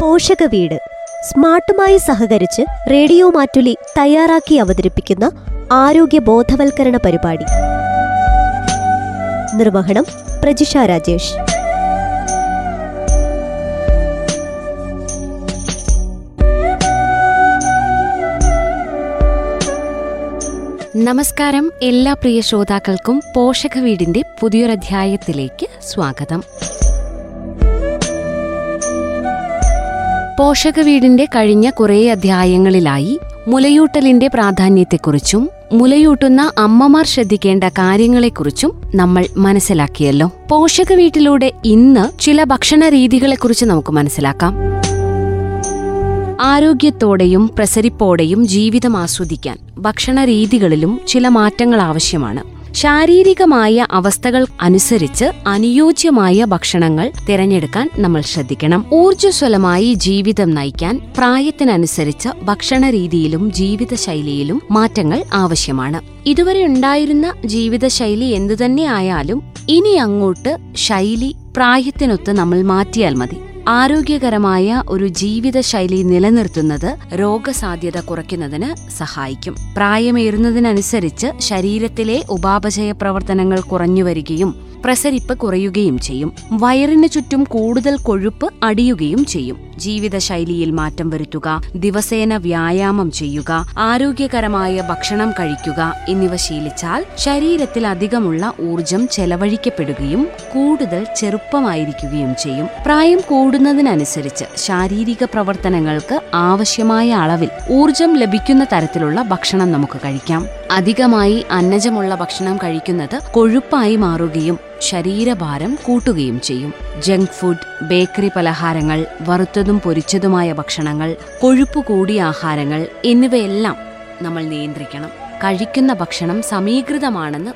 പോഷക വീട്. സ്മാർട്ടുമായി സഹകരിച്ച് റേഡിയോ മാറ്റുലി തയ്യാറാക്കി അവതരിപ്പിക്കുന്ന ആരോഗ്യ ബോധവൽക്കരണ പരിപാടി. നിർവഹണം പ്രജിഷ രാജേഷ്. നമസ്കാരം. എല്ലാ പ്രിയ ശ്രോതാക്കൾക്കും പോഷക വീടിന്റെ പുതിയൊരധ്യായത്തിലേക്ക് സ്വാഗതം. പോഷക വീടിന്റെ കഴിഞ്ഞ കുറേ അധ്യായങ്ങളിലായി മുലയൂട്ടലിന്റെ പ്രാധാന്യത്തെക്കുറിച്ചും മുലയൂട്ടുന്ന അമ്മമാർ ശ്രദ്ധിക്കേണ്ട കാര്യങ്ങളെക്കുറിച്ചും നമ്മൾ മനസ്സിലാക്കിയല്ലോ. പോഷക വീട്ടിലൂടെ ഇന്ന് ചില ഭക്ഷണ രീതികളെക്കുറിച്ച് നമുക്ക് മനസ്സിലാക്കാം. ആരോഗ്യത്തോടെയും പ്രസരിപ്പോടെയും ജീവിതം ആസ്വദിക്കാൻ ഭക്ഷണ രീതികളിലും ചില മാറ്റങ്ങൾ ആവശ്യമാണ്. ശാരീരികമായ അവസ്ഥകൾ അനുസരിച്ച് അനുയോജ്യമായ ഭക്ഷണങ്ങൾ തിരഞ്ഞെടുക്കാൻ നമ്മൾ ശ്രദ്ധിക്കണം. ഊർജസ്വലമായി ജീവിതം നയിക്കാൻ പ്രായത്തിനനുസരിച്ച് ഭക്ഷണ രീതിയിലും ജീവിതശൈലിയിലും മാറ്റങ്ങൾ ആവശ്യമാണ്. ഇതുവരെ ഉണ്ടായിരുന്ന ജീവിതശൈലി എന്തുതന്നെയായാലും ഇനി അങ്ങോട്ട് ശൈലി പ്രായത്തിനൊത്ത് നമ്മൾ മാറ്റിയാൽ മതി. ആരോഗ്യകരമായ ഒരു ജീവിതശൈലി നിലനിർത്തുന്നത് രോഗസാധ്യത കുറയ്ക്കുന്നതിന് സഹായിക്കും. പ്രായമേറുന്നതിനനുസരിച്ച് ശരീരത്തിലെ ഉപാപചയ പ്രവർത്തനങ്ങൾ കുറഞ്ഞുവരികയും പ്രസരിപ്പ് കുറയുകയും ചെയ്യും. വയറിന് ചുറ്റും കൂടുതൽ കൊഴുപ്പ് അടിയുകയും ചെയ്യും. ജീവിതശൈലിയിൽ മാറ്റം വരുത്തുക ദിവസേന വ്യായാമം ചെയ്യുക ആരോഗ്യകരമായ ഭക്ഷണം കഴിക്കുക എന്നിവ ശീലിച്ചാൽ ശരീരത്തിൽ അധികമുള്ള ഊർജം ചെലവഴിക്കപ്പെടുകയും കൂടുതൽ ചെറുപ്പമായിരിക്കുകയും ചെയ്യും. പ്രായം കൂടുന്നതിനനുസരിച്ച് ശാരീരിക പ്രവർത്തനങ്ങൾക്ക് ആവശ്യമായ അളവിൽ ഊർജം ലഭിക്കുന്ന തരത്തിലുള്ള ഭക്ഷണം നമുക്ക് കഴിക്കാം. അധികമായി അന്നജമുള്ള ഭക്ഷണം കഴിക്കുന്നത് കൊഴുപ്പായി മാറുകയും ശരീരഭാരം കൂട്ടുകയും ചെയ്യും. ജങ്ക് ഫുഡ് ബേക്കറി പലഹാരങ്ങൾ വറുത്തതും പൊരിച്ചതുമായ ഭക്ഷണങ്ങൾ കൊഴുപ്പ് കൂടിയ ആഹാരങ്ങൾ എന്നിവയെല്ലാം നമ്മൾ നിയന്ത്രിക്കണം. കഴിക്കുന്ന ഭക്ഷണം സമീകൃതമാണെന്ന്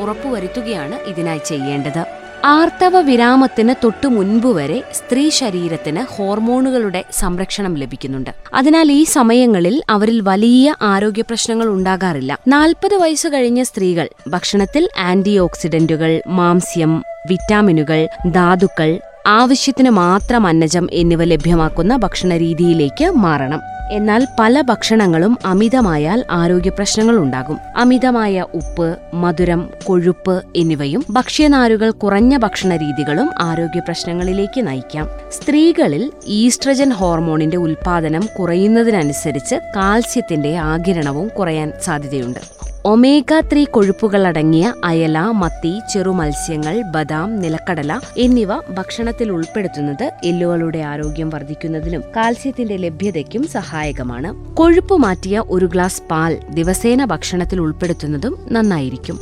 ഉറപ്പുവരുത്തുകയാണ് ഇതിനായി ചെയ്യേണ്ടത്. ആർത്തവ വിരാമത്തിന് തൊട്ടു മുൻപ് വരെ സ്ത്രീ ശരീരത്തിന് ഹോർമോണുകളുടെ സംരക്ഷണം ലഭിക്കുന്നുണ്ട്. അതിനാൽ ഈ സമയങ്ങളിൽ അവരിൽ വലിയ ആരോഗ്യ പ്രശ്നങ്ങൾ ഉണ്ടാകാറില്ല. നാൽപ്പത് വയസ്സ് കഴിഞ്ഞ സ്ത്രീകൾ ഭക്ഷണത്തിൽ ആന്റി ഓക്സിഡന്റുകൾ മാംസ്യം വിറ്റാമിനുകൾ ധാതുക്കൾ ആവശ്യത്തിന് മാത്രം അന്നജം എന്നിവ ലഭ്യമാക്കുന്ന ഭക്ഷണ രീതിയിലേക്ക് മാറണം. എന്നാൽ പല ഭക്ഷണങ്ങളും അമിതമായാൽ ആരോഗ്യ പ്രശ്നങ്ങൾ ഉണ്ടാകും. അമിതമായ ഉപ്പ് മധുരം കൊഴുപ്പ് എന്നിവയും ഭക്ഷ്യനാരുകൾ കുറഞ്ഞ ഭക്ഷണ രീതികളും ആരോഗ്യ പ്രശ്നങ്ങളിലേക്ക് നയിക്കാം. സ്ത്രീകളിൽ ഈസ്ട്രജൻ ഹോർമോണിന്റെ ഉൽപാദനം കുറയുന്നതിനനുസരിച്ച് കാൽസ്യത്തിന്റെ ആകിരണവും കുറയാൻ സാധ്യതയുണ്ട്. ഒമേഗ ത്രീ കൊഴുപ്പുകളടങ്ങിയ അയല മത്തി ചെറുമത്സ്യങ്ങൾ ബദാം നിലക്കടല എന്നിവ ഭക്ഷണത്തിൽ ഉൾപ്പെടുത്തുന്നത് എല്ലുകളുടെ ആരോഗ്യം വർദ്ധിക്കുന്നതിനും കാൽസ്യത്തിന്റെ ലഭ്യതയ്ക്കും സഹായകമാണ്. കൊഴുപ്പ് മാറ്റിയ ഒരു ഗ്ലാസ് പാൽ ദിവസേന ഭക്ഷണത്തിൽ ഉൾപ്പെടുത്തുന്നതും നന്നായിരിക്കും.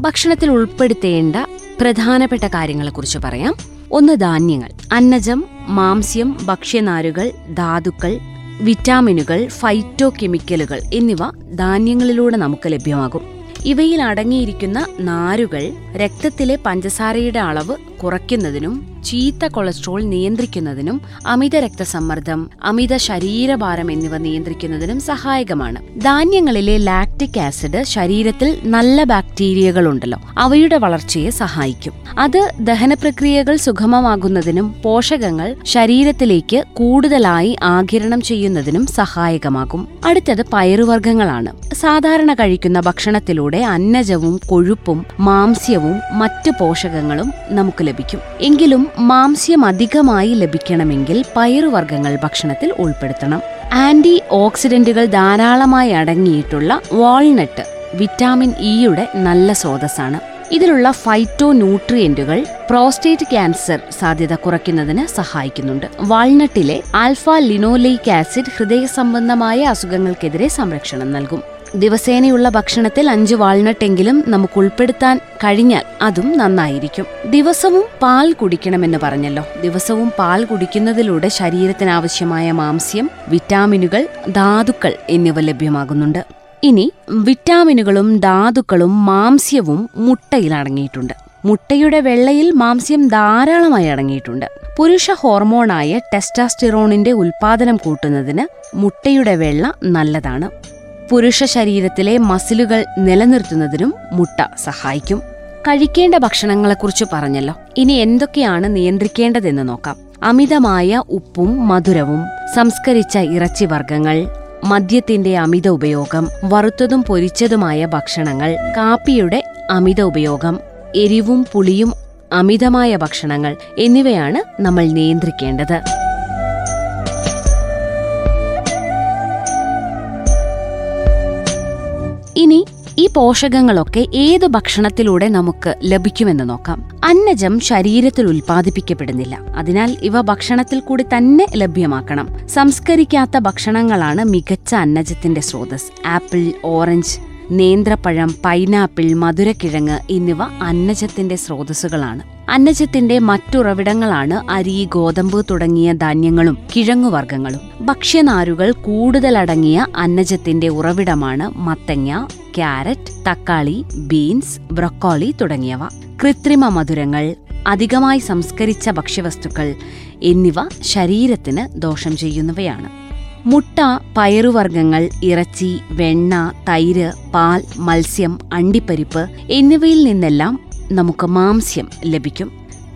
ഭക്ഷണത്തിൽ ഉൾപ്പെടുത്തേണ്ട പ്രധാനപ്പെട്ട കാര്യങ്ങളെക്കുറിച്ച് പറയാം. ഒന്ന് ധാന്യങ്ങൾ. അന്നജം മാംസ്യം ഭക്ഷ്യനാരുകൾ ധാതുക്കൾ വിറ്റാമിനുകൾ ഫൈറ്റോ കെമിക്കലുകൾ എന്നിവ ധാന്യങ്ങളിലൂടെ നമുക്ക് ലഭ്യമാകും. ഇവയിൽ അടങ്ങിയിരിക്കുന്ന നാരുകൾ രക്തത്തിലെ പഞ്ചസാരയുടെ അളവ് കുറയ്ക്കുന്നതിനും ചീത്ത കൊളസ്ട്രോൾ നിയന്ത്രിക്കുന്നതിനും അമിത രക്തസമ്മർദ്ദം അമിത ശരീരഭാരം എന്നിവ നിയന്ത്രിക്കുന്നതിനും സഹായകമാണ്. ധാന്യങ്ങളിലെ ലാക്റ്റിക് ആസിഡ് ശരീരത്തിൽ നല്ല ബാക്ടീരിയകളുണ്ടല്ലോ അവയുടെ വളർച്ചയെ സഹായിക്കും. അത് ദഹനപ്രക്രിയകൾ സുഗമമാകുന്നതിനും പോഷകങ്ങൾ ശരീരത്തിലേക്ക് കൂടുതലായി ആകിരണം ചെയ്യുന്നതിനും സഹായകമാകും. അടുത്തത് പയറുവർഗങ്ങളാണ്. സാധാരണ കഴിക്കുന്ന ഭക്ഷണത്തിലൂടെ അന്നജവും കൊഴുപ്പും മാംസ്യവും മറ്റ് പോഷകങ്ങളും നമുക്ക് ലഭിക്കും. എങ്കിലും മാംസ്യം അധികമായി ലഭിക്കണമെങ്കിൽ പയറുവർഗങ്ങൾ ഭക്ഷണത്തിൽ ഉൾപ്പെടുത്തണം. ആന്റി ഓക്സിഡന്റുകൾ ധാരാളമായി അടങ്ങിയിട്ടുള്ള വാൾനട്ട് വിറ്റാമിൻ ഇയുടെ നല്ല സ്രോതസ്സാണ്. ഇതിലുള്ള ഫൈറ്റോ ന്യൂട്രിയന്റുകൾ പ്രോസ്റ്റേറ്റ് ക്യാൻസർ സാധ്യത കുറയ്ക്കുന്നതിന് സഹായിക്കുന്നുണ്ട്. വാൾനട്ടിലെ ആൽഫ ലിനോലൈക് ആസിഡ് ഹൃദയ സംബന്ധമായ അസുഖങ്ങൾക്കെതിരെ സംരക്ഷണം നൽകും. ദിവസേനയുള്ള ഭക്ഷണത്തിൽ അഞ്ച് വാൾനട്ടെങ്കിലും നമുക്ക് ഉൾപ്പെടുത്താൻ കഴിഞ്ഞാൽ അതും നന്നായിരിക്കും. ദിവസവും പാൽ കുടിക്കണമെന്ന് പറഞ്ഞല്ലോ. ദിവസവും പാൽ കുടിക്കുന്നതിലൂടെ ശരീരത്തിന് ആവശ്യമായ മാംസ്യം വിറ്റാമിനുകൾ ധാതുക്കൾ എന്നിവ ലഭ്യമാകുന്നുണ്ട്. ഇനി വിറ്റാമിനുകളും ധാതുക്കളും മാംസ്യവും മുട്ടയിൽ അടങ്ങിയിട്ടുണ്ട്. മുട്ടയുടെ വെള്ളയിൽ മാംസ്യം ധാരാളമായി അടങ്ങിയിട്ടുണ്ട്. പുരുഷ ഹോർമോണായ ടെസ്റ്റാസ്റ്റിറോണിന്റെ ഉൽപാദനം കൂട്ടുന്നതിന് മുട്ടയുടെ വെള്ള നല്ലതാണ്. പുരുഷ ശരീരത്തിലെ മസിലുകൾ നിലനിർത്തുന്നതിനും മുട്ട സഹായിക്കും. കഴിക്കേണ്ട ഭക്ഷണങ്ങളെക്കുറിച്ച് പറഞ്ഞല്ലോ. ഇനി എന്തൊക്കെയാണ് നിയന്ത്രിക്കേണ്ടതെന്ന് നോക്കാം. അമിതമായ ഉപ്പും മധുരവും സംസ്കരിച്ച ഇറച്ചി വർഗങ്ങൾ മദ്യത്തിന്റെ അമിത ഉപയോഗം വറുത്തതും പൊരിച്ചതുമായ ഭക്ഷണങ്ങൾ കാപ്പിയുടെ അമിത ഉപയോഗം എരിവും പുളിയും അമിതമായ ഭക്ഷണങ്ങൾ എന്നിവയാണ് നമ്മൾ നിയന്ത്രിക്കേണ്ടത്. പോഷകങ്ങളൊക്കെ ഏത് ഭക്ഷണത്തിലൂടെ നമുക്ക് ലഭിക്കുമെന്ന് നോക്കാം. അന്നജം ശരീരത്തിൽ ഉൽപ്പാദിപ്പിക്കപ്പെടുന്നില്ല. അതിനാൽ ഇവ ഭക്ഷണത്തിൽ കൂടി തന്നെ ലഭ്യമാക്കണം. സംസ്കരിക്കാത്ത ഭക്ഷണങ്ങളാണ് മികച്ച അന്നജത്തിന്റെ സ്രോതസ് ആപ്പിൾ ഓറഞ്ച് നേന്ത്രപ്പഴം പൈനാപ്പിൾ മധുരക്കിഴങ്ങ് എന്നിവ അന്നജത്തിന്റെ സ്രോതസ്സുകളാണ്. അന്നജത്തിന്റെ മറ്റുറവിടങ്ങളാണ് അരി ഗോതമ്പ് തുടങ്ങിയ ധാന്യങ്ങളും കിഴങ്ങുവർഗങ്ങളും. ഭക്ഷ്യനാരുകൾ കൂടുതലടങ്ങിയ അന്നജത്തിന്റെ ഉറവിടമാണ് മത്തങ്ങ ക്യാരറ്റ് തക്കാളി ബീൻസ് ബ്രൊക്കോളി തുടങ്ങിയവ. കൃത്രിമ മധുരങ്ങൾ അധികമായി സംസ്കരിച്ച ഭക്ഷ്യവസ്തുക്കൾ എന്നിവ ശരീരത്തിന് ദോഷം ചെയ്യുന്നവയാണ്. മുട്ട പയറുവർഗങ്ങൾ ഇറച്ചി വെണ്ണ തൈര് പാൽ മത്സ്യം അണ്ടിപ്പരിപ്പ് എന്നിവയിൽ നിന്നെല്ലാം നമുക്ക് മാംസ്യം ലഭിക്കും.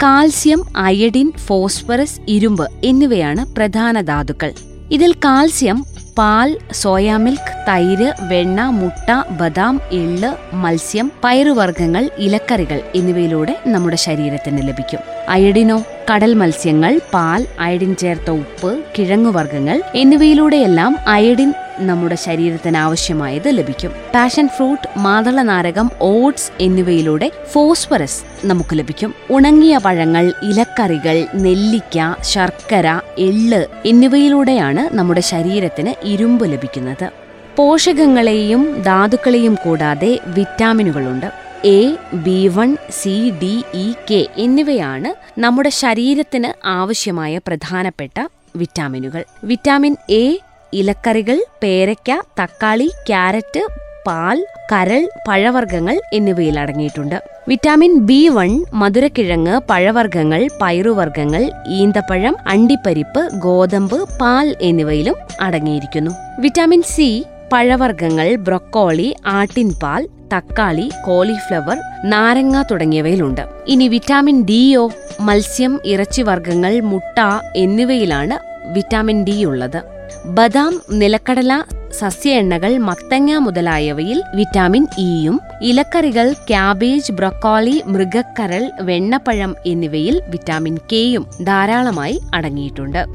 കാൽസ്യം അയഡിൻ ഫോസ്ഫറസ് ഇരുമ്പ് എന്നിവയാണ് പ്രധാന ധാതുക്കൾ. ഇതിൽ കാൽസ്യം പാൽ സോയാ മിൽക്ക് തൈര് വെണ്ണ മുട്ട ബദാം എള്ള് മത്സ്യം പയറുവർഗങ്ങൾ ഇലക്കറികൾ എന്നിവയിലൂടെ നമ്മുടെ ശരീരത്തിന് ലഭിക്കും. അയഡിനോ കടൽ മത്സ്യങ്ങൾ പാൽ അയഡിൻ ചേർത്ത ഉപ്പ് കിഴങ്ങുവർഗങ്ങൾ എന്നിവയിലൂടെയെല്ലാം അയഡിൻ നമ്മുടെ ശരീരത്തിന് ആവശ്യമായത് ലഭിക്കും. പാഷൻ ഫ്രൂട്ട് മാതള നാരകം ഓട്സ് എന്നിവയിലൂടെ ഫോസ്ഫറസ് നമുക്ക് ലഭിക്കും. ഉണങ്ങിയ പഴങ്ങൾ ഇലക്കറികൾ നെല്ലിക്ക ശർക്കര എള്ള് എന്നിവയിലൂടെയാണ് നമ്മുടെ ശരീരത്തിന് ഇരുമ്പ് ലഭിക്കുന്നത്. പോഷകങ്ങളെയും ധാതുക്കളെയും കൂടാതെ വിറ്റാമിനുകളുണ്ട്. A B one C D E K എന്നിവയാണ് നമ്മുടെ ശരീരത്തിന് ആവശ്യമായ പ്രധാനപ്പെട്ട വിറ്റാമിനുകൾ. വിറ്റാമിൻ എ ഇലക്കറികൾ പേരയ്ക്ക തക്കാളി ക്യാരറ്റ് പാൽ കരൾ പഴവർഗങ്ങൾ എന്നിവയിൽ അടങ്ങിയിട്ടുണ്ട്. വിറ്റാമിൻ ബി വൺ മധുരക്കിഴങ്ങ് പഴവർഗങ്ങൾ പയറുവർഗങ്ങൾ ഈന്തപ്പഴം അണ്ടിപ്പരിപ്പ് ഗോതമ്പ് പാൽ എന്നിവയിലും അടങ്ങിയിരിക്കുന്നു. വിറ്റാമിൻ സി പഴവർഗങ്ങൾ ബ്രൊക്കോളി ആട്ടിൻപാൽ തക്കാളി കോളിഫ്ലവർ നാരങ്ങ തുടങ്ങിയവയിലുണ്ട്. ഇനി വിറ്റാമിൻ ഡിയോ മത്സ്യം ഇറച്ചി വർഗങ്ങൾ മുട്ട എന്നിവയിലാണ് വിറ്റാമിൻ ഡി ഉള്ളത്. ബദാം നിലക്കടല സസ്യ എണ്ണകൾ മത്തങ്ങ മുതലായവയിൽ വിറ്റാമിൻ ഇയും ഇലക്കറികൾ ക്യാബേജ് ബ്രൊക്കോളി മൃഗക്കരൾ വെണ്ണപ്പഴം എന്നിവയിൽ വിറ്റാമിൻ കെയും ധാരാളമായി അടങ്ങിയിട്ടുണ്ട്.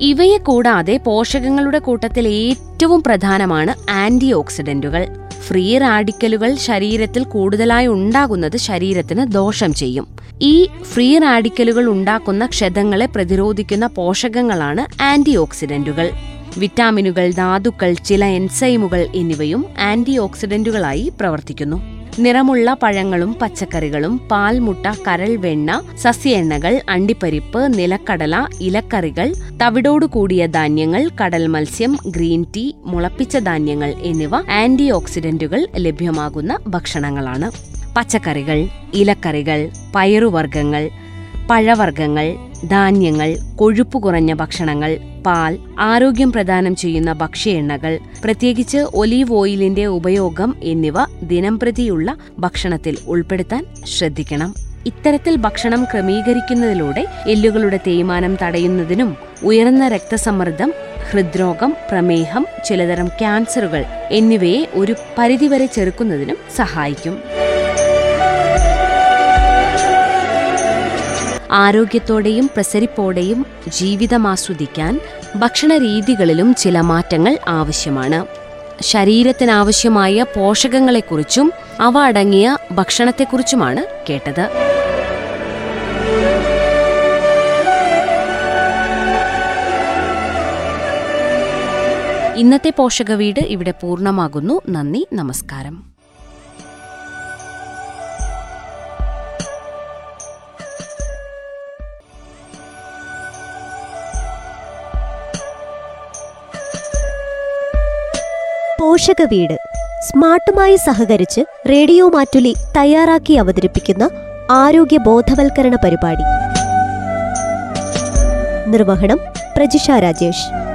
ഇവയെ കൂടാതെ പോഷകങ്ങളുടെ കൂട്ടത്തിൽ ഏറ്റവും പ്രധാനമാണ് ആന്റി ഓക്സിഡന്റുകൾ ഫ്രീ റാഡിക്കലുകൾ ശരീരത്തിൽ കൂടുതലായി ഉണ്ടാകുന്നത് ശരീരത്തിന് ദോഷം ചെയ്യും. ഈ ഫ്രീ റാഡിക്കലുകൾ ഉണ്ടാക്കുന്ന ക്ഷതങ്ങളെ പ്രതിരോധിക്കുന്ന പോഷകങ്ങളാണ് ആന്റി ഓക്സിഡന്റുകൾ വിറ്റാമിനുകൾ ധാതുക്കൾ ചില എൻസൈമുകൾ എന്നിവയും ആന്റി ഓക്സിഡന്റുകളായി പ്രവർത്തിക്കുന്നു. നിറമുള്ള പഴങ്ങളും പച്ചക്കറികളും പാൽ മുട്ട കരൾ വെണ്ണ സസ്യ എണ്ണകൾ അണ്ടിപ്പരിപ്പ് നിലക്കടല ഇലക്കറികൾ തവിടോടു കൂടിയ ധാന്യങ്ങൾ കടൽ മത്സ്യം ഗ്രീൻ ടീ മുളപ്പിച്ച ധാന്യങ്ങൾ എന്നിവ ആന്റി ഓക്സിഡന്റുകൾ ലഭ്യമാകുന്ന ഭക്ഷണങ്ങളാണ്. പച്ചക്കറികൾ ഇലക്കറികൾ പയറുവർഗങ്ങൾ പഴവർഗങ്ങൾ ധാന്യങ്ങൾ കൊഴുപ്പ് കുറഞ്ഞ ഭക്ഷണങ്ങൾ പാൽ ആരോഗ്യം പ്രദാനം ചെയ്യുന്ന ഭക്ഷ്യ എണ്ണകൾ പ്രത്യേകിച്ച് ഒലീവ് ഓയിലിന്റെ ഉപയോഗം എന്നിവ ദിനംപ്രതിയുള്ള ഭക്ഷണത്തിൽ ഉൾപ്പെടുത്താൻ ശ്രദ്ധിക്കണം. ഇത്തരത്തിൽ ഭക്ഷണം ക്രമീകരിക്കുന്നതിലൂടെ എല്ലുകളുടെ തേയ്മാനം തടയുന്നതിനും ഉയർന്ന രക്തസമ്മർദ്ദം ഹൃദ്രോഗം പ്രമേഹം ചിലതരം ക്യാൻസറുകൾ എന്നിവയെ ഒരു പരിധിവരെ ചെറുക്കുന്നതിനും സഹായിക്കും. ആരോഗ്യത്തോടെയും പ്രസരിപ്പോടെയും ജീവിതം ആസ്വദിക്കാൻ ഭക്ഷണരീതികളിലും ചില മാറ്റങ്ങൾ ആവശ്യമാണ്. ശരീരത്തിനാവശ്യമായ പോഷകങ്ങളെക്കുറിച്ചും അവ അടങ്ങിയ ഭക്ഷണത്തെക്കുറിച്ചുമാണ് കേട്ടത്. ഇന്നത്തെ പോഷക വീട് ഇവിടെ പൂർണമാകുന്നു. നന്ദി നമസ്കാരം. പോഷക വീട് സ്മാർട്ടുമായി സഹകരിച്ച് റേഡിയോ മാറ്റുലി തയ്യാറാക്കി അവതരിപ്പിക്കുന്ന ആരോഗ്യ ബോധവൽക്കരണ പരിപാടി. നിർവഹണം പ്രജിഷ രാജേഷ്.